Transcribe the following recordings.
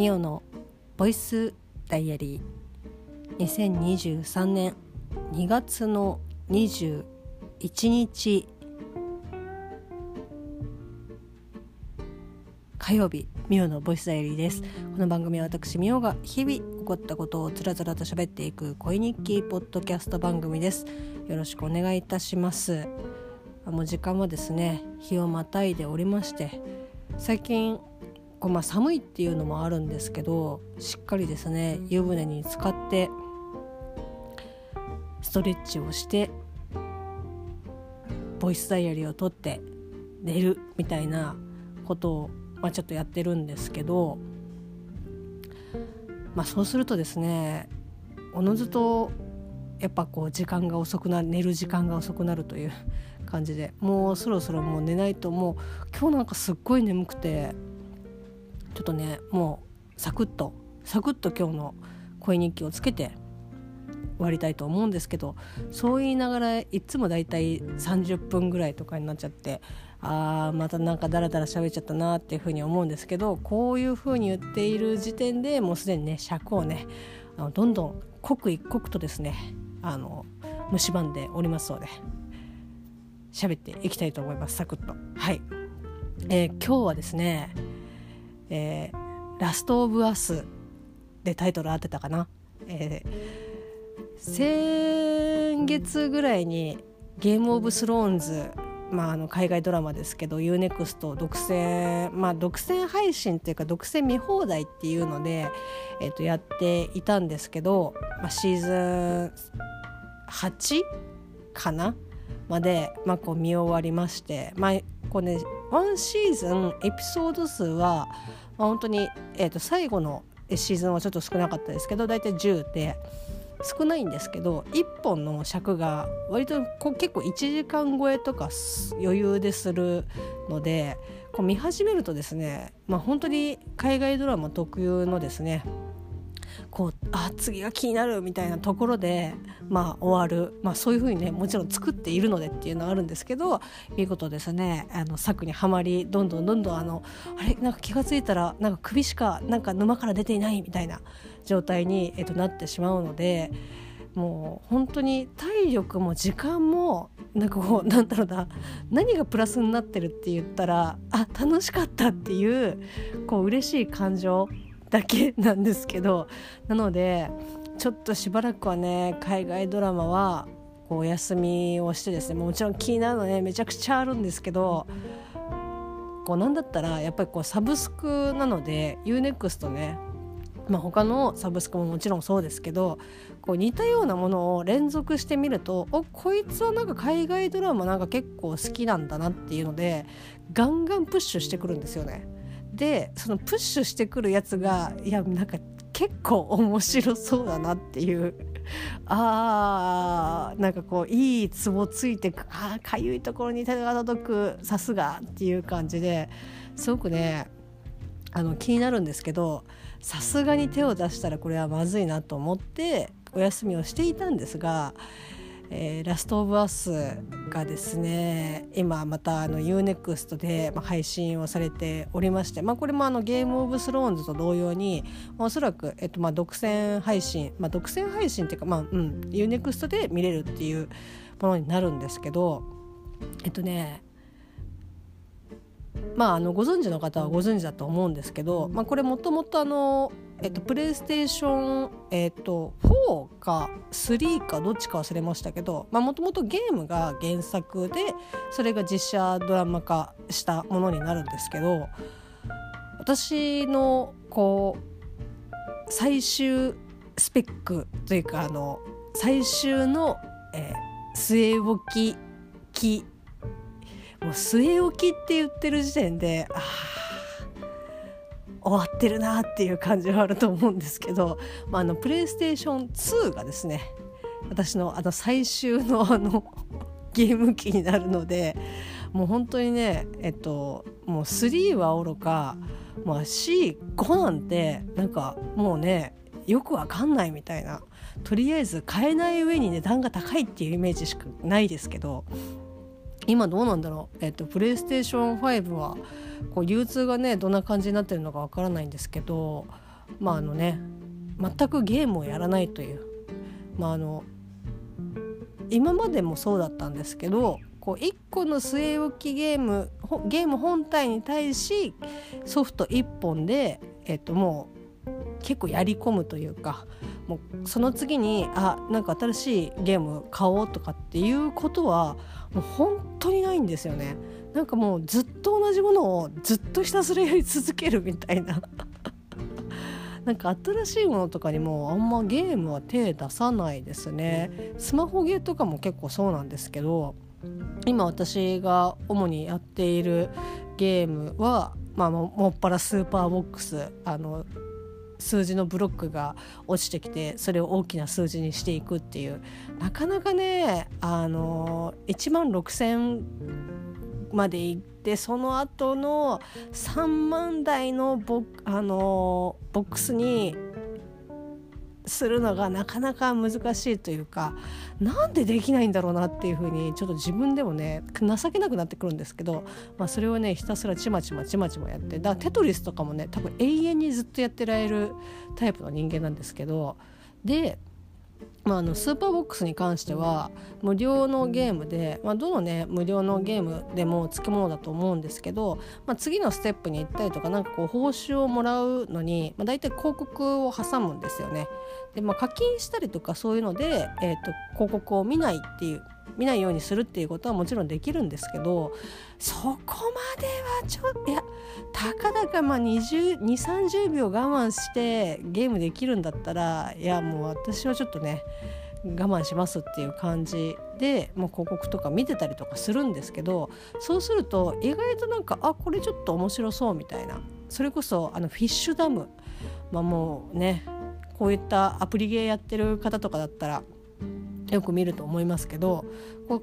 ミオのボイスダイアリー2023年2月の21日火曜日ミオのボイスダイアリーですこの番組は私ミオが日々起こったことをつらつらと喋っていく恋日記ポッドキャスト番組ですよろしくお願いいたしますもう時間はですね日をまたいでおりまして最近こうまあ寒いっていうのもあるんですけどしっかりですね湯船に浸かってストレッチをしてボイスダイアリーを取って寝るみたいなことを、まあ、ちょっとやってるんですけど、まあ、そうするとですねおのずとやっぱこう時間が遅くなる寝る時間が遅くなるという感じでもうそろそろもう寝ないともう今日なんかすっごい眠くてちょっとねもうサクッとサクッと今日の声日記をつけて終わりたいと思うんですけどそう言いながらいつもだいたい30分ぐらいとかになっちゃってあーまたなんかダラダラ喋っちゃったなっていうふうに思うんですけどこういうふうに言っている時点でもうすでにね尺をねあのどんどん刻一刻とですねあの蝕んでおりますので喋っていきたいと思いますサクッと。はい、えー、今日はですねえー、ラスト・オブ・アスでタイトル合ってたかな、えー、先月ぐらいにゲーム・オブ・スローンズまあ、あの海外ドラマですけど UNEXT 独占まあ独占配信っていうか独占見放題っていうので、えー、とやっていたんですけど、まあ、シーズン8かなまで、まあ、こう見終わりまして、まあこうね、ワンシーズンエピソード数はまあ、本当に、えー、と最後のシーズンはちょっと少なかったですけど大体10で少ないんですけど1本の尺が割とこう結構1時間超えとか余裕でするのでこう見始めるとですね、まあ、本当に海外ドラマ特有のですねこうあ次が気になるみたいなところで、まあ、終わる、まあ、そういうふうにねもちろん作っているのでっていうのはあるんですけど見事ですねあの策にはまりどんどんどんどんあのあれ？なんか気が付いたらなんか首しかなんか沼から出ていないみたいな状態に、えっと、なってしまうので。もう本当に体力も時間もなんかこうなんだろうな何がプラスになってるって言ったらあ楽しかったっていうこう嬉しい感情だけなんですけどなのでちょっとしばらくはね海外ドラマはこうお休みをしてですねもちろん気になるのねめちゃくちゃあるんですけどこうなんだったらやっぱりこうサブスクなので UNEXT ねまあ、他のサブスクももちろんそうですけどこう似たようなものを連続してみるとおこいつはなんか海外ドラマなんか結構好きなんだなっていうのでガンガンプッシュしてくるんですよね。でそのプッシュしてくるやつがいやなんか結構面白そうだなっていう。あーなんかこういいツボついてくあかゆいところに手が届くさすがっていう感じですごくねあの気になるんですけどさすがに手を出したらこれはまずいなと思ってお休みをしていたんですがえー、ラストオブアスがですね今またあの UNEXT で、配信をされておりまして、まあ、これもあのゲームオブスローンズと同様におそらく、えっと、まあ独占配信、まあ、独占配信っていうか、まあうん、UNEXT で見れるっていうものになるんですけどえっとねまあ、あのご存知の方はご存知だと思うんですけど、まあ、これもともとあのえっと、プレイステーション、えっと、4か3かどっちか忘れましたけどもともとゲームが原作でそれが実写ドラマ化したものになるんですけど私のこう最終スペックというかあの最終の、えー、据え置き機。もう据え置きって言ってる時点でああ終わってるなっていう感じはあると思うんですけど、まあ、あのプレイステーション2がですね私のあの最終のあのゲーム機になるのでもう本当にねえっともう3はおろか、まあ、C5 なんてなんかもうねよくわかんないみたいなとりあえず買えない上に値段が高いっていうイメージしかないですけど今どうなんだろう、えっと、プレイステーション5はこう流通がねどんな感じになってるのかわからないんですけどまああのね全くゲームをやらないという。まああの今までもそうだったんですけどこう1個の据え置きゲームゲーム本体に対しソフト1本で、えっと、もう結構やり込むというかもうその次にあなんか新しいゲーム買おうとかっていうことはもう本当にないんですよね。なんかもうずっと同じものをずっとひたすらやり続けるみたいな なんか新しいものとかにもあんまゲームは手出さないですねスマホゲーとかも結構そうなんですけど今私が主にやっているゲームは、まあ、もっぱらスーパーボックスあの数字のブロックが落ちてきてそれを大きな数字にしていくっていう。なかなかねあの1万6,000までいってその後の3万台のボあのボックスにするのがなかなか難しいというかなんでできないんだろうなっていうふうにちょっと自分でもね情けなくなってくるんですけど、まあ、それをねひたすらちまちまちまちまやってだからテトリスとかもね多分永遠にずっとやってられるタイプの人間なんですけどでまあ、あのスーパーボックスに関しては無料のゲームで、まあ、どのね無料のゲームでもつきものだと思うんですけど、まあ、次のステップに行ったりとかなんかこう報酬をもらうのに、まあ、大体広告を挟むんですよね。でまあ、課金したりとかそういうので、えーと、広告を見ないっていう見ないようにするっていうことはもちろんできるんですけどそこまではちょっといやたかだか2030秒我慢してゲームできるんだったらいやもう私はちょっとね我慢しますっていう感じでもう広告とか見てたりとかするんですけどそうすると意外となんかあこれちょっと面白そうみたいな。それこそあのフィッシュダム。まあもうねこういったアプリゲーやってる方とかだったらよく見ると思いますけど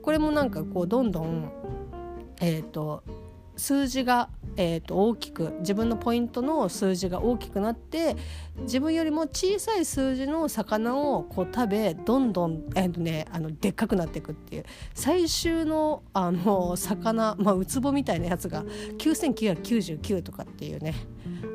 これもなんかこうどんどんえっ、ー、と数字が、えー、と大きく自分のポイントの数字が大きくなって自分よりも小さい数字の魚をこう食べどんどん、えーとね、あのでっかくなっていくっていう最終のあの魚、まあ、ウツボみたいなやつが9999とかっていうね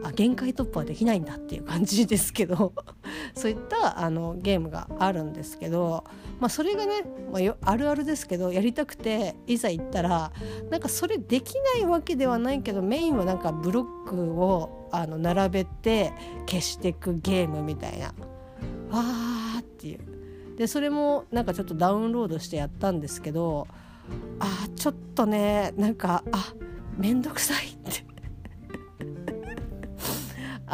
あ限界突破はできないんだっていう感じですけど そういったあのゲームがあるんですけど、まあ、それがね、まあ、あるあるですけどやりたくていざ行ったらなんかそれできないわけではないけどメインはなんかブロックをあの並べて消していくゲームみたいな。わーっていう。でそれもなんかちょっとダウンロードしてやったんですけどあちょっとねなんかあ面倒くさい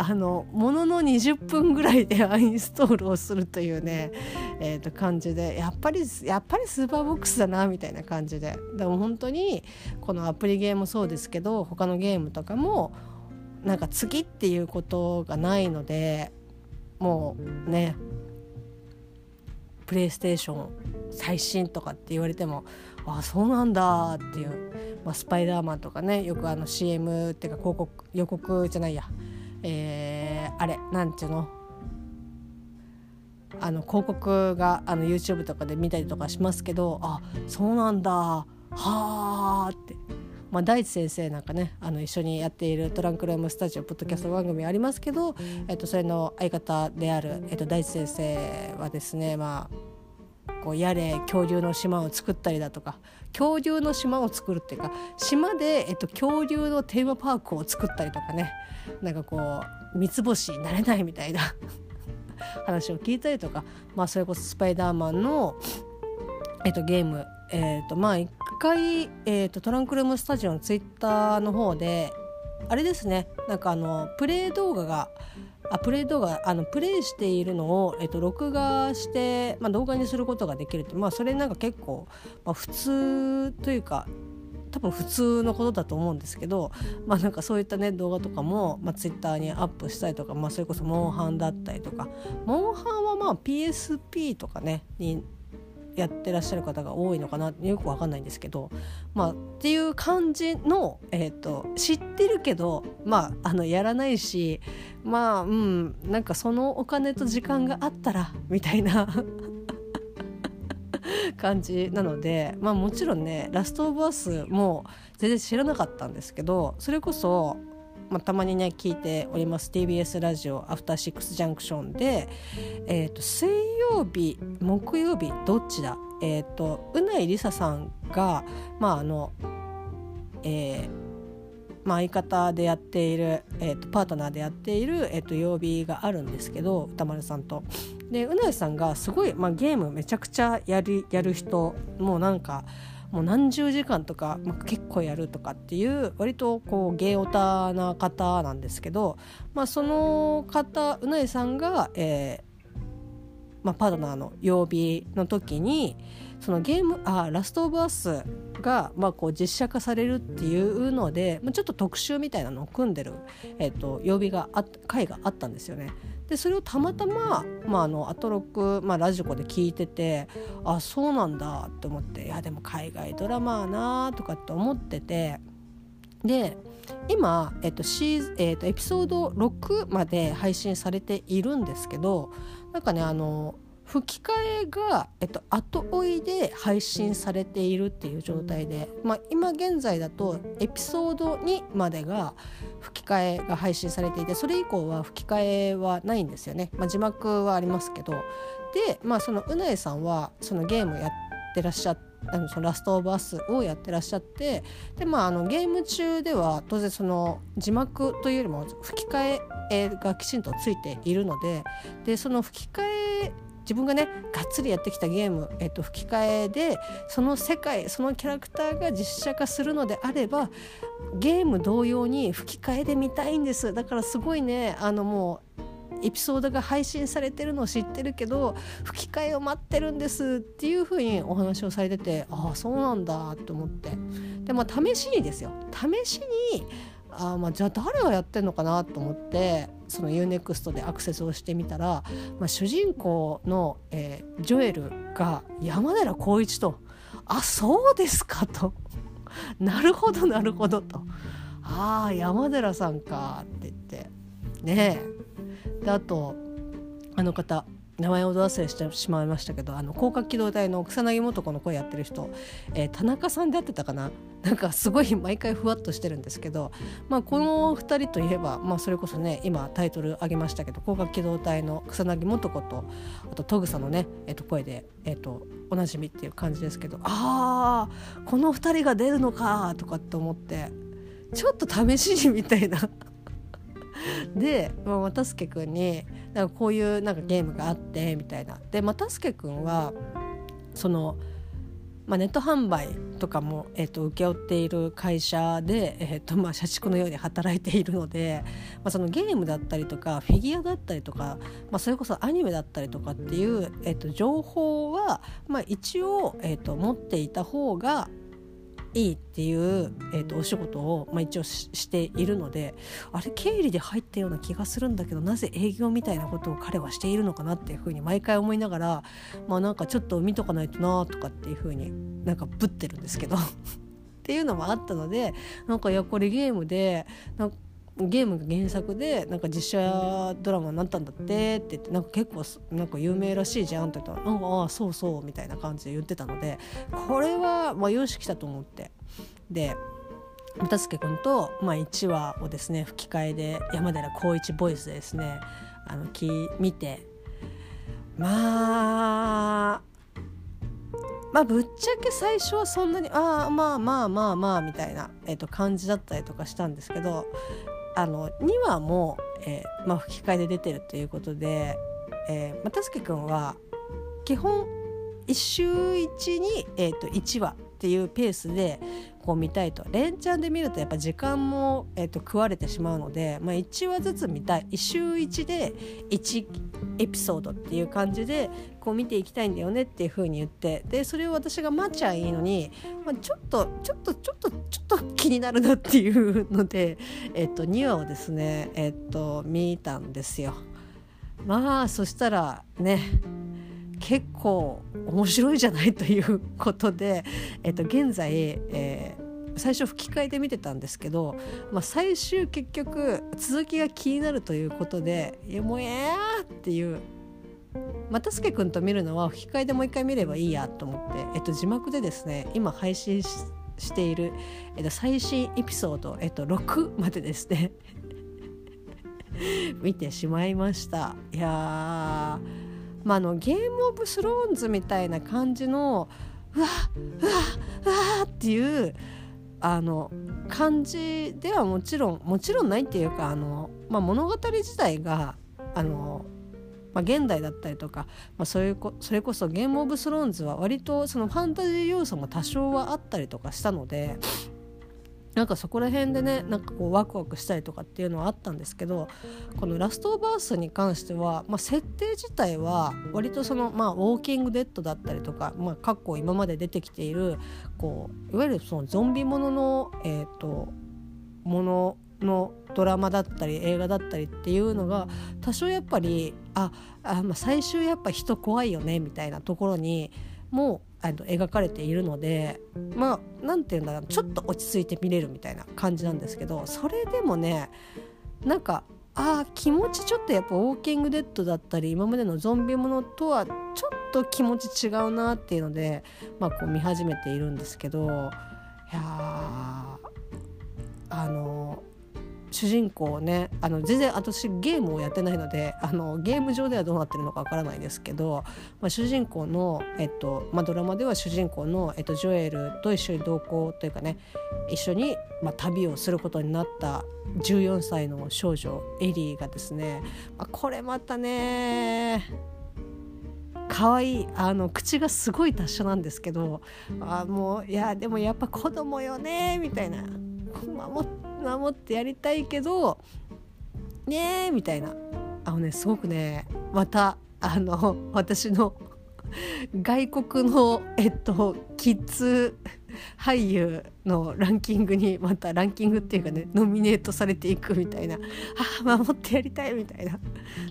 あのものの20分ぐらいでアインストールをするというね、えー、と感じでやっぱりやっぱりスーパーボックスだなみたいな感じで。でも本当にこのアプリゲーもそうですけど他のゲームとかもなんか次っていうことがないのでもうねプレイステーション最新とかって言われてもあそうなんだっていう、まあ、スパイダーマンとかねよくあの CM っていうか広告予告じゃないや。えー、あれなんちゅうの？あの広告があの YouTube とかで見たりとかしますけどあそうなんだ。はあって、まあ、大地先生なんかねあの一緒にやっているトランクルームスタジオポッドキャスト番組ありますけど、えっと、それの相方である、えっと、大地先生はですねまあこうやれ恐竜の島を作ったりだとか恐竜の島を作るっていうか島で、えっと、恐竜のテーマパークを作ったりとかねなんかこう三つ星になれないみたいな 話を聞いたりとか、まあ、それこそスパイダーマンの、えっと、ゲーム、えっとまあ、一回、えっと、トランクルームスタジオのツイッターの方であれですねなんかあのプレイ動画があプレイ動画あのプレイしているのを、えっと、録画して、まあ、動画にすることができるって、まあ、それなんか結構、まあ、普通というか多分普通のことだと思うんですけど、まあ、なんかそういったね動画とかも、まあ、Twitter にアップしたりとか、まあ、それこそモンハンだったりとか。モンハンはまあ PSP とかねにやってらっしゃる方が多いのかなよく分かんないんですけど、まあ、っていう感じの、えーと、知ってるけど、まあ、あのやらないしまあうんなんかそのお金と時間があったらみたいな 感じなので、まあ、もちろんね「ラストオブアス」も全然知らなかったんですけどそれこそまあ、たまにね聞いております TBS ラジオ「アフターシックスジャンクションで」えー、水曜日木曜日どっちだ？えっ、ー、とうないりささんがまああのえーまあ、相方でやっている、えーと、パートナーでやっている、えーと、曜日があるんですけど歌丸さんと。でうないさんがすごい、まあ、ゲームめちゃくちゃやるやる人もうなんかもう何十時間とか、まあ、結構やるとかっていう割とこう芸オタな方なんですけど、まあ、その方うなえさんが、えーまあ、パートナーの曜日の時にそのゲームあラストオブアスが、まあ、こう実写化されるっていうので、ちょっと特集みたいなのを組んでる、えーと、曜日があ回があったんですよね。でそれをたまたま、まあ、あのアトロック、まあ、ラジコで聞いててあそうなんだって思っていやでも海外ドラマなーとかって思っててで今、えっとシーえっと、エピソード6まで配信されているんですけどなんかねあの吹き替えが、えっと、後追いで配信されているっていう状態で、まあ、今現在だとエピソード2までが吹き替えが配信されていてそれ以降は吹き替えはないんですよね、まあ、字幕はありますけど。で、まあ、そのうなえさんはそのゲームやってらっしゃあのそのラストオブアスをやってらっしゃってで、まあ、あのゲーム中では当然その字幕というよりも吹き替えがきちんとついているのででその吹き替え自分がねがっつりやってきたゲーム、えっと、吹き替えでその世界そのキャラクターが実写化するのであればゲーム同様に吹き替えで見たいんです。だからすごいねあのもうエピソードが配信されてるのを知ってるけど吹き替えを待ってるんですっていう風にお話をされててああそうなんだと思って。でまあ試しにですよ。試しにあまあじゃあ誰がやってんのかなと思ってその UNEXT でアクセスをしてみたら、まあ、主人公の、えー、ジョエルが山寺宏一と「あそうですか」と「なるほどなるほど」と「ああ山寺さんか」って言って。ねえ。であとあの方名前をど忘れしてしまいましたけどあの広角機動隊の草薙素子の声やってる人、えー、田中さんであってたかな？なんかすごい毎回ふわっとしてるんですけど、まあ、この2人といえば、まあ、それこそね今タイトル挙げましたけど広角機動隊の草薙素子とあと戸草のね、えー、と声で、えー、とおなじみっていう感じですけどああこの2人が出るのかとかって思ってちょっと試しにみたいなで、まあ、又助君になんかこういうなんかゲームがあってみたいな。で又助君はその、まあ、ネット販売とかも、えー、と請け負っている会社で、えーとまあ、社畜のように働いているので、まあ、そのゲームだったりとかフィギュアだったりとか、まあ、それこそアニメだったりとかっていう、えー、と情報は、まあ、一応、えー、と持っていた方がいいっていう、えーと、お仕事を、まあ、一応しているのであれ経理で入ったような気がするんだけどなぜ営業みたいなことを彼はしているのかなっていうふうに毎回思いながらまあなんかちょっと見とかないとなとかっていうふうになんかぶってるんですけど。っていうのもあったのでなんかいやこれゲームでなんかゲームが原作でなんか実写ドラマになったんだってって言ってなんか結構なんか有名らしいじゃんって言ったら「ああそうそう」みたいな感じで言ってたのでこれはまあよし来たと思って。で又助君と、まあ、1話をですね吹き替えで山寺宏一ボイスでですねあの見て。まあまあぶっちゃけ最初はそんなにああまあまあまあまあみたいな、えー、と感じだったりとかしたんですけどあの2話も、えーまあ、吹き替えで出てるということで、えー、又助君は基本1週1に、えー、と1話っていうペースでこう見たいと。連チャンで見るとやっぱ時間も、えー、と食われてしまうので、まあ、1話ずつ見たい。週1で1エピソードっていう感じでこう見ていきたいんだよねっていう風に言って。でそれを私が待っちゃいいのに、まあ、ちょっとちょっとちょっとちょっと気になるなっていうので、えっと、2話をですね、えっと、見たんですよ。まあそしたらね結構面白いじゃないということで、えっと、現在、えー、最初吹き替えで見てたんですけど、まあ、最終結局続きが気になるということで「いやもうええー!」っていう又助君と見るのは吹き替えでもう一回見ればいいやと思って、えっと、字幕でですね今配信している、えっと、最新エピソード、えっと、6までですね 見てしまいましたいやまあ、のゲーム・オブ・スローンズみたいな感じのうわうわうわっていうあの感じではもちろんもちろんないっていうかあの、まあ、物語自体があの、まあ、現代だったりとか、まあ、そういうこそれこそゲーム・オブ・スローンズは割とそのファンタジー要素も多少はあったりとかしたのでなんかそこら辺でねなんかこうワクワクしたりとかっていうのはあったんですけどこの「ラスト・オブ・アース」に関しては、まあ、設定自体は割とその、まあ、ウォーキング・デッドだったりとか、まあ、過去今まで出てきているこういわゆるそのゾンビものの、えーと、もののドラマだったり映画だったりっていうのが多少やっぱりああ、まあ、最終やっぱ人怖いよねみたいなところにもうあの描かれているのでまあ何て言うんだろうちょっと落ち着いて見れるみたいな感じなんですけどそれでもねなんかあ気持ちちょっとやっぱウォーキングデッドだったり今までのゾンビものとはちょっと気持ち違うなっていうので、まあ、こう見始めているんですけどいやあの主人公ねあの全然私ゲームをやってないのであのゲーム上ではどうなってるのかわからないですけど、まあ、主人公の、えっとまあ、ドラマでは主人公の、えっと、ジョエルと一緒に同行というかね一緒に、まあ、旅をすることになった14歳の少女エリーがですね、まあ、これまたね可愛いあの口がすごい達者なんですけどあもういやでもやっぱ子供よねみたいな。守守ってやりたいけどねえみたいな。あのねすごくねまたあの私の外国のえっとキッズ俳優のランキングにまたランキングっていうかねノミネートされていくみたいな。あ守ってやりたいみたいな。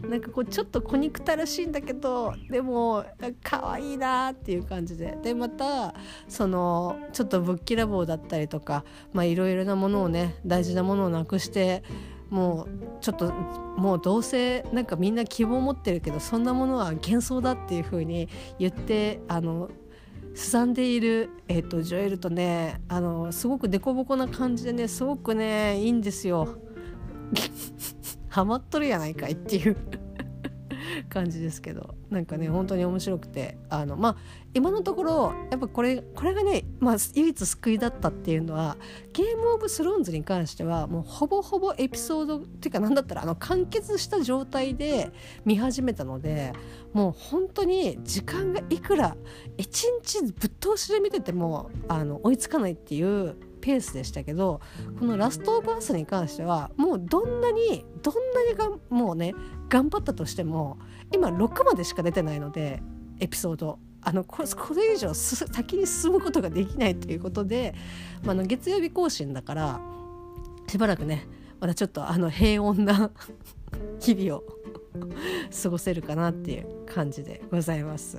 なんかこうちょっと小憎たらしいんだけどでも可愛いなっていう感じで。でまたそのちょっとぶっきらぼうだったりとかいろいろなものをね大事なものをなくしてもうちょっともうどうせなんかみんな希望を持ってるけどそんなものは幻想だっていう風に言ってあのすさんでいる、えーと、ジョエルとねあのすごく凸凹な感じでねすごくねいいんですよ。ハマっとるやないかいっていう 感じですけどなんかね本当に面白くてあのまあ今のところやっぱこれこれがね、まあ、唯一救いだったっていうのはゲームオブスローンズに関してはもうほぼほぼエピソードっていうか何だったらあの完結した状態で見始めたのでもう本当に時間がいくら一日ぶっ通しで見ててもあの追いつかないっていうペースでしたけどこの「ラストオブアス」に関してはもうどんなにどんなにがもうね頑張ったとしても今6までしか出てないのでエピソードあのこれ以上先に進むことができないということで、まあ、の月曜日更新だからしばらくねまたちょっとあの平穏な 日々を 過ごせるかなっていう感じでございます。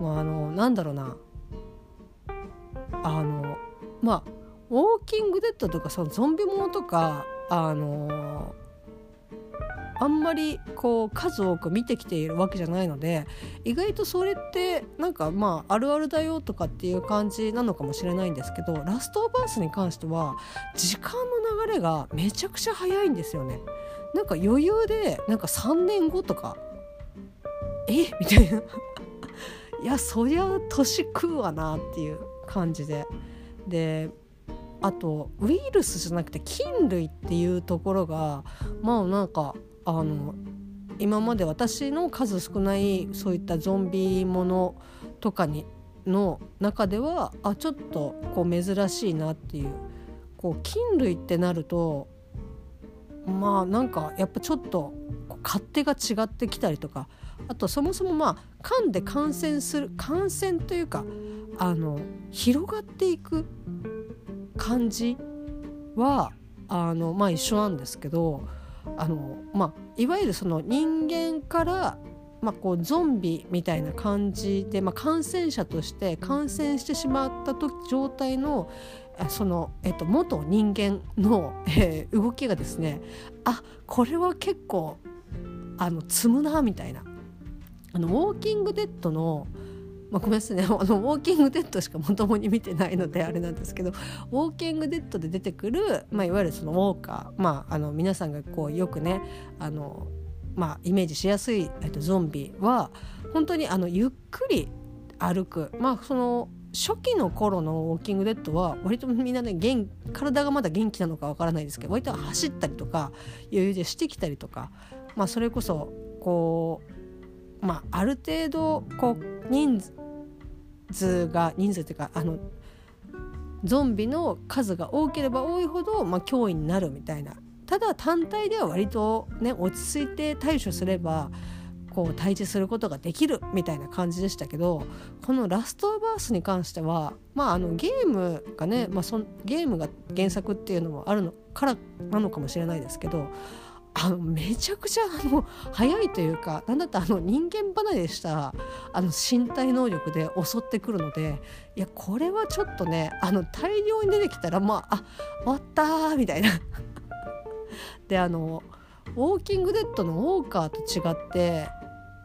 もうあのなんだろうなあのまあウォーキングデッドとかそのゾンビものとかあのあんまりこう数多く見てきているわけじゃないので意外とそれってなんかまああるあるだよとかっていう感じなのかもしれないんですけどラストオブアースに関しては時間の流れがめちゃくちゃ早いんですよね。なんか余裕でなんか3年後とかえ？みたいな。いやそりゃ年食うわなっていう感じで。であとウイルスじゃなくて菌類っていうところがまあなんかあの今まで私の数少ないそういったゾンビものとかにの中ではあちょっとこう珍しいなっていう。こう菌類ってなるとまあなんかやっぱちょっと勝手が違ってきたりとかあとそもそもまあ噛んで感染する感染というかあの広がっていく感じはあのまあ一緒なんですけどあの、まあ、いわゆるその人間からまあ、こうゾンビみたいな感じで、まあ、感染者として感染してしまった時状態のその、えっと、元人間の、えー、動きがですねあこれは結構あの積むなみたいな。あのウォーキングデッドのまあ、ごめんなさいね。あのウォーキングデッドしかまともに見てないのであれなんですけどウォーキングデッドで出てくる、まあ、いわゆるそのウォーカー、まあ、あの皆さんがこうよくねあの、まあ、イメージしやすい、えっと、ゾンビは本当にあのゆっくり歩く。まあその初期の頃のウォーキングデッドは割とみんなね元体がまだ元気なのかわからないですけど割と走ったりとか余裕でしてきたりとか、まあ、それこそこう、まあ、ある程度こう人数が人数っていうかあのゾンビの数が多ければ多いほど、まあ、脅威になるみたいな。ただ単体では割とね落ち着いて対処すればこう対峙することができるみたいな感じでしたけどこの「ラスト・オブ・アース」に関しては、まあ、あのゲームがね、まあ、そゲームが原作っていうのもあるのからなのかもしれないですけどあのめちゃくちゃあの速いというか 何だったらあの人間離れしたあの身体能力で襲ってくるのでいやこれはちょっとねあの大量に出てきたらまああ終わったみたいな。であのウォーキングデッドのウォーカーと違って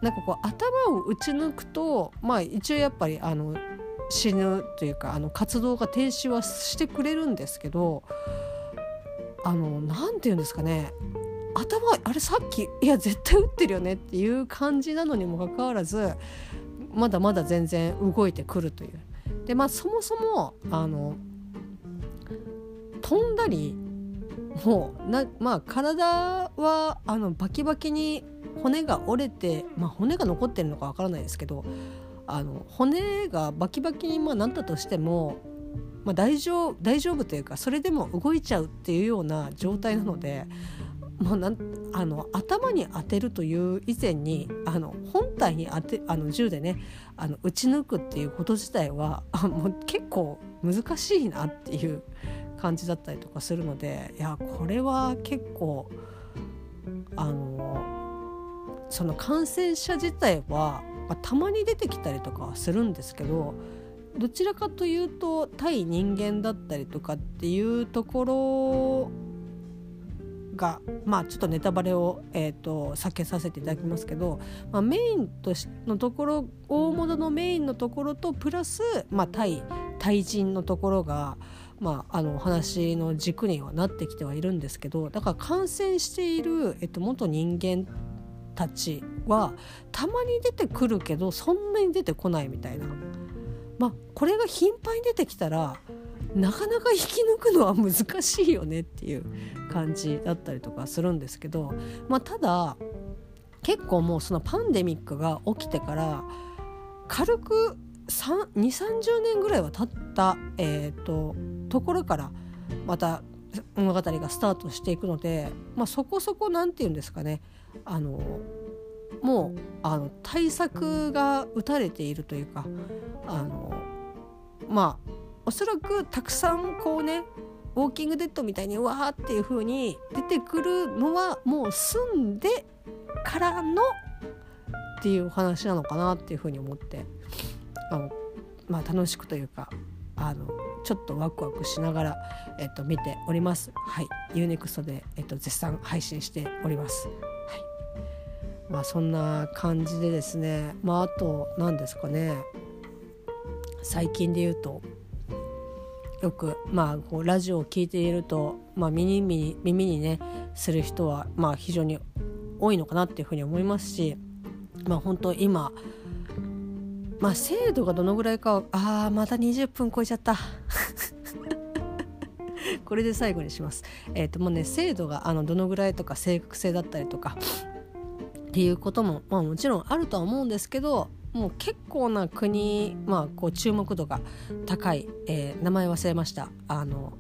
なんかこう頭を打ち抜くとまあ一応やっぱりあの死ぬというかあの活動が停止はしてくれるんですけどあの何て言うんですかね。頭あれさっきいや絶対打ってるよねっていう感じなのにもかかわらずまだまだ全然動いてくるという。でまあそもそもあの飛んだりもうなまあ体はあのバキバキに骨が折れて、まあ、骨が残ってるのかわからないですけどあの骨がバキバキにまあなったとしても、まあ、大丈夫大丈夫というかそれでも動いちゃうっていうような状態なので。もうなんあの頭に当てるという以前にあの本体に当てあの銃でねあの撃ち抜くっていうこと自体は あもう結構難しいなっていう感じだったりとかするのでいやこれは結構あのその感染者自体は、まあ、たまに出てきたりとかはするんですけどどちらかというと対人間だったりとかっていうところがまあちょっとネタバレを、えーと、避けさせていただきますけど、まあ、メインとしのところ大物のメインのところとプラス、まあ、対対人のところが、まあ、あの話の軸にはなってきてはいるんですけどだから感染している、えっと、元人間たちはたまに出てくるけどそんなに出てこないみたいな。まあ、これが頻繁に出てきたらなかなか引き抜くのは難しいよねっていう感じだったりとかするんですけど、まあ、ただ結構もうそのパンデミックが起きてから軽く2 3 0年ぐらいは経った、えーと、ところからまた物語がスタートしていくので、まあ、そこそこ何て言うんですかねあのもうあの対策が打たれているというかあのまあおそらくたくさんこうねウォーキングデッドみたいにうわーっていう風に出てくるのはもう住んでからのっていうお話なのかなっていう風に思ってあの、まあ、楽しくというかあのちょっとワクワクしながら、えっと、見ております。はい、UNEXT で、えっと、絶賛配信しております。まあそんな感じでですね。まああと何ですかね。最近で言うとよくまあこうラジオを聴いていると、まあ、耳に耳にねする人はまあ非常に多いのかなっていうふうに思いますしまあ本当今まあ精度がどのぐらいかああまた20分超えちゃった。これで最後にします。えっ、ー、ともうね精度があのどのぐらいとか正確性だったりとかっていうことも、まあ、もちろんあるとは思うんですけどもう結構な国、まあ、こう注目度が高い、えー、名前忘れました。あの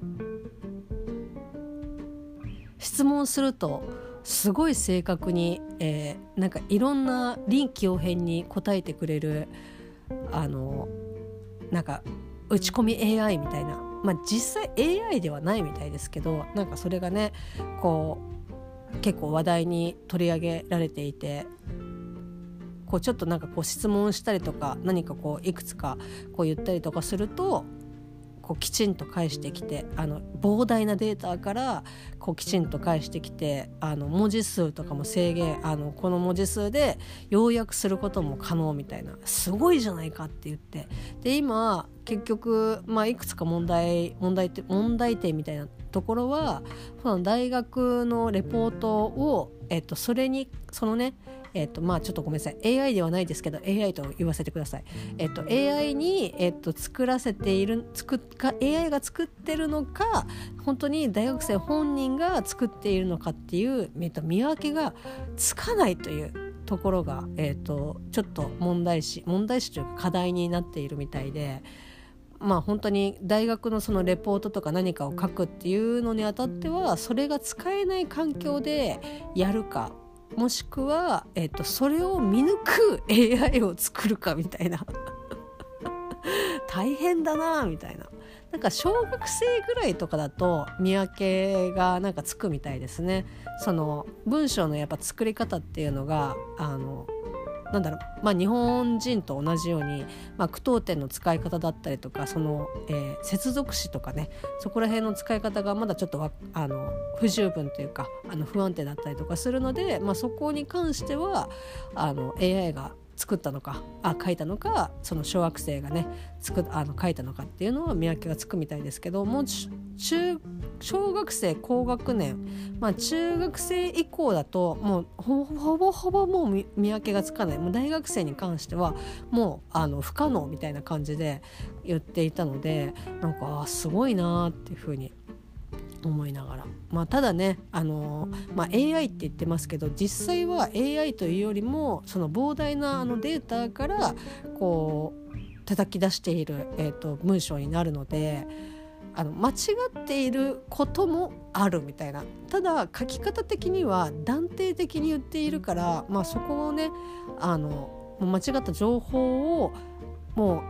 質問するとすごい正確に、えー、なんかいろんな臨機応変に答えてくれるあのなんか打ち込み AI みたいな、まあ、実際 AI ではないみたいですけどなんかそれがねこう結構話題に取り上げられていてこうちょっとなんかこう質問したりとか何かこういくつかこう言ったりとかするとこうきちんと返してきてあの膨大なデータからこうきちんと返してきてあの文字数とかも制限あのこの文字数で要約することも可能みたいなすごいじゃないかって言って。で今結局、まあ、いくつか問題問題問題点みたいなところはその大学のレポートを、えっと、それにそのねえっとまあちょっとごめんなさい AI ではないですけど AI と言わせてください、えっと、AI に、えっと、作らせている作か AI が作ってるのか本当に大学生本人が作っているのかっていう、えっと、見分けがつかないというところが、えっと、ちょっと問題視問題視というか課題になっているみたいで。まあ本当に大学のそのレポートとか何かを書くっていうのにあたってはそれが使えない環境でやるかもしくは、えーと、それを見抜く AI を作るかみたいな。大変だなみたいな。なんか小学生ぐらいとかだと見分けがなんかつくみたいですね。その文章のやっぱ作り方っていうのがあのなんだろう、まあ、日本人と同じように、まあ、句読点の使い方だったりとかその、えー、接続詞とかねそこら辺の使い方がまだちょっとあの不十分というかあの不安定だったりとかするので、まあ、そこに関してはあの AI が作ったのかあ書いたのかその小学生がね作あの書いたのかっていうのは見分けがつくみたいですけどもう中小学生高学年、まあ、中学生以降だともうほぼほぼもう見分けがつかない。もう大学生に関してはもうあの不可能みたいな感じで言っていたのでなんかすごいなっていうふうに思いながら、まあ、ただね、あのまあ、AI って言ってますけど実際は AI というよりもその膨大なあのデータからこう叩き出している、えーと、文章になるのであの間違っていることもあるみたいな。ただ書き方的には断定的に言っているから、まあ、そこをねあの間違った情報をも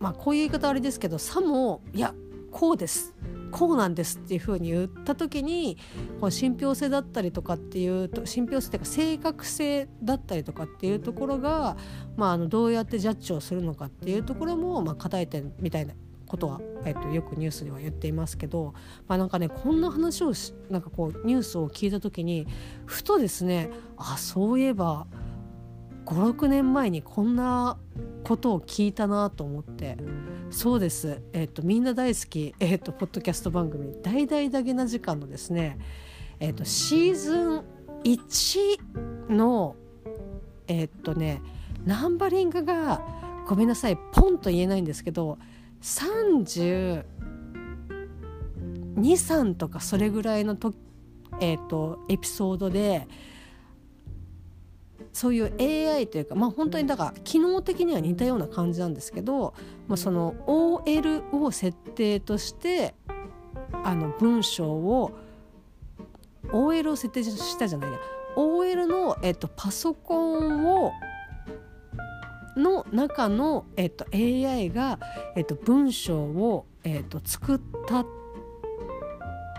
う、まあ、こういう言い方あれですけどさもいやこうです。こうなんですっていうふうに言った時にこの信憑性だったりとかっていうと信憑性っていうか正確性だったりとかっていうところが、まあ、あのどうやってジャッジをするのかっていうところも、まあ、課題点みたいなことは、えっと、よくニュースでは言っていますけど、まあ、なんかねこんな話をなんかこうニュースを聞いた時にふとですねあそういえば56年前にこんなことを聞いたなと思って。そうです、えーと、みんな大好き、えーと、ポッドキャスト番組「大々だけな時間」のですね、えーと、シーズン1のえっ、とねナンバリングがごめんなさいポンと言えないんですけど323とかそれぐらいのと,、えー、とエピソードでそういう AI というかまあ本当にだから機能的には似たような感じなんですけど、まあ、その OL を設定としてあの文章を OL を設定したじゃないや。OL の、えっと、パソコンをの中の、えっと、AI が、えっと、文章を、えっと、作ったっ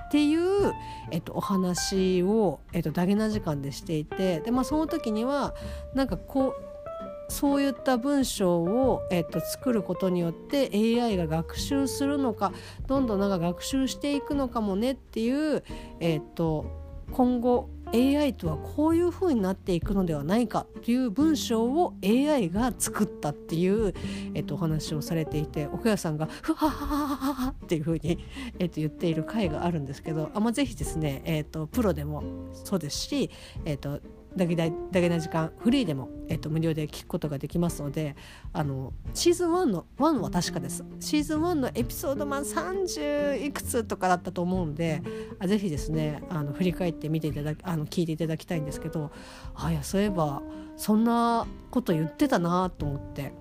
っていう、えっと、お話を、えっと、ダゲな時間でしていてで、まあ、その時にはなんかこうそういった文章を、えっと、作ることによって AI が学習するのかどんどんなんか学習していくのかもねっていう、えっと、今後 AI とはこういうふうになっていくのではないかという文章を AI が作ったっていう、えっと、お話をされていて奥谷さんが「ふははははは」っていうふうに、えっと、言っている回があるんですけどあ、まあ、ぜひですね、えっと、プロでもそうですし、えっと、だけだだけな時間フリーでも、えっと、無料で聞くことができますのであのシーズン1の1は確かです。シーズン1のエピソードまあ30いくつとかだったと思うんであぜひですねあの振り返って見ていただきあの聞いていただきたいんですけどあいやそういえばそんなこと言ってたなと思って。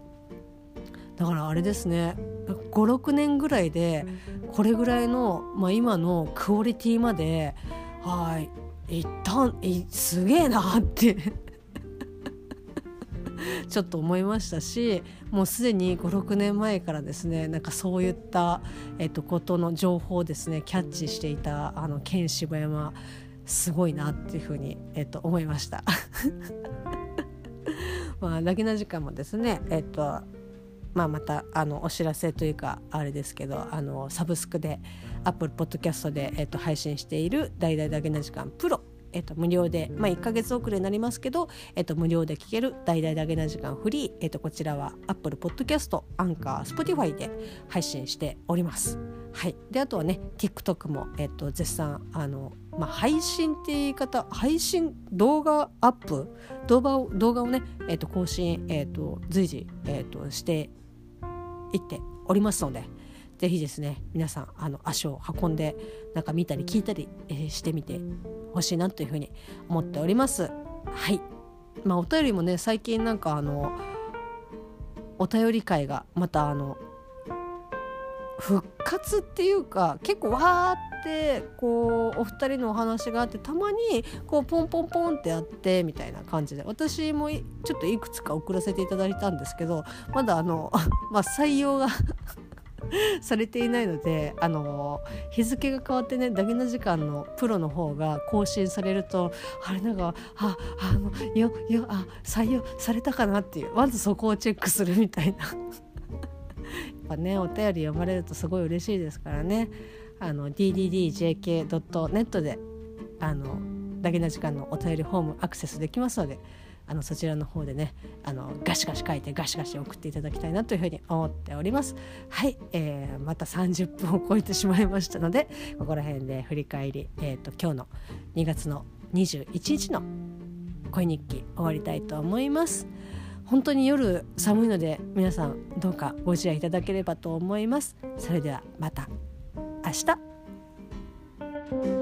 だからあれですね56年ぐらいでこれぐらいの、まあ、今のクオリティまではい一旦すげえなって ちょっと思いましたしもうすでに56年前からですねなんかそういった、えっと、ことの情報をですねキャッチしていたあの県渋山すごいなっていうふうに、えっと、思いました。まあ、なぎな時間もですね、えっとまあ、またあのお知らせというかあれですけどあのサブスクで Apple Podcast で、えー、と配信している「大々だけな時間プロ」えっと、無料で、まあ、1ヶ月遅れになりますけど、えっと、無料で聞ける大々だけな時間フリー、えっと、こちらは Apple Podcast、アンカー、Spotify で配信しております。はい、であとはね TikTok も、えっと、絶賛あの、まあ、配信って言い方配信動画アップ動画を動画をね、えっと、更新、えっと、随時、えっと、していっておりますのでぜひですね皆さんあの足を運んでなんか見たり聞いたり、えー、してみてほしいなというふうに思っております。はいまあ、お便りもね最近なんかあのお便り会がまたあの復活っていうか結構わーってこうお二人のお話があってたまにこうポンポンポンってやってみたいな感じで私もちょっといくつか送らせていただいたんですけどまだあの まあ採用が されていないのであの日付が変わってねダゲな時間のプロの方が更新されるとあれなんかああのよよあ採用されたかなっていうまずそこをチェックするみたいな。ぱねお便り読まれるとすごい嬉しいですからね。あの dddjk.net であのダゲな時間のお便りフォームアクセスできますのであのそちらの方でねあのガシガシ書いてガシガシ送っていただきたいなというふうに思っております。はい、えー、また30分を超えてしまいましたのでここら辺で振り返り、えーと、今日の2月の21日の恋日記終わりたいと思います。本当に夜寒いので皆さんどうかご自愛いただければと思います。それではまた明日。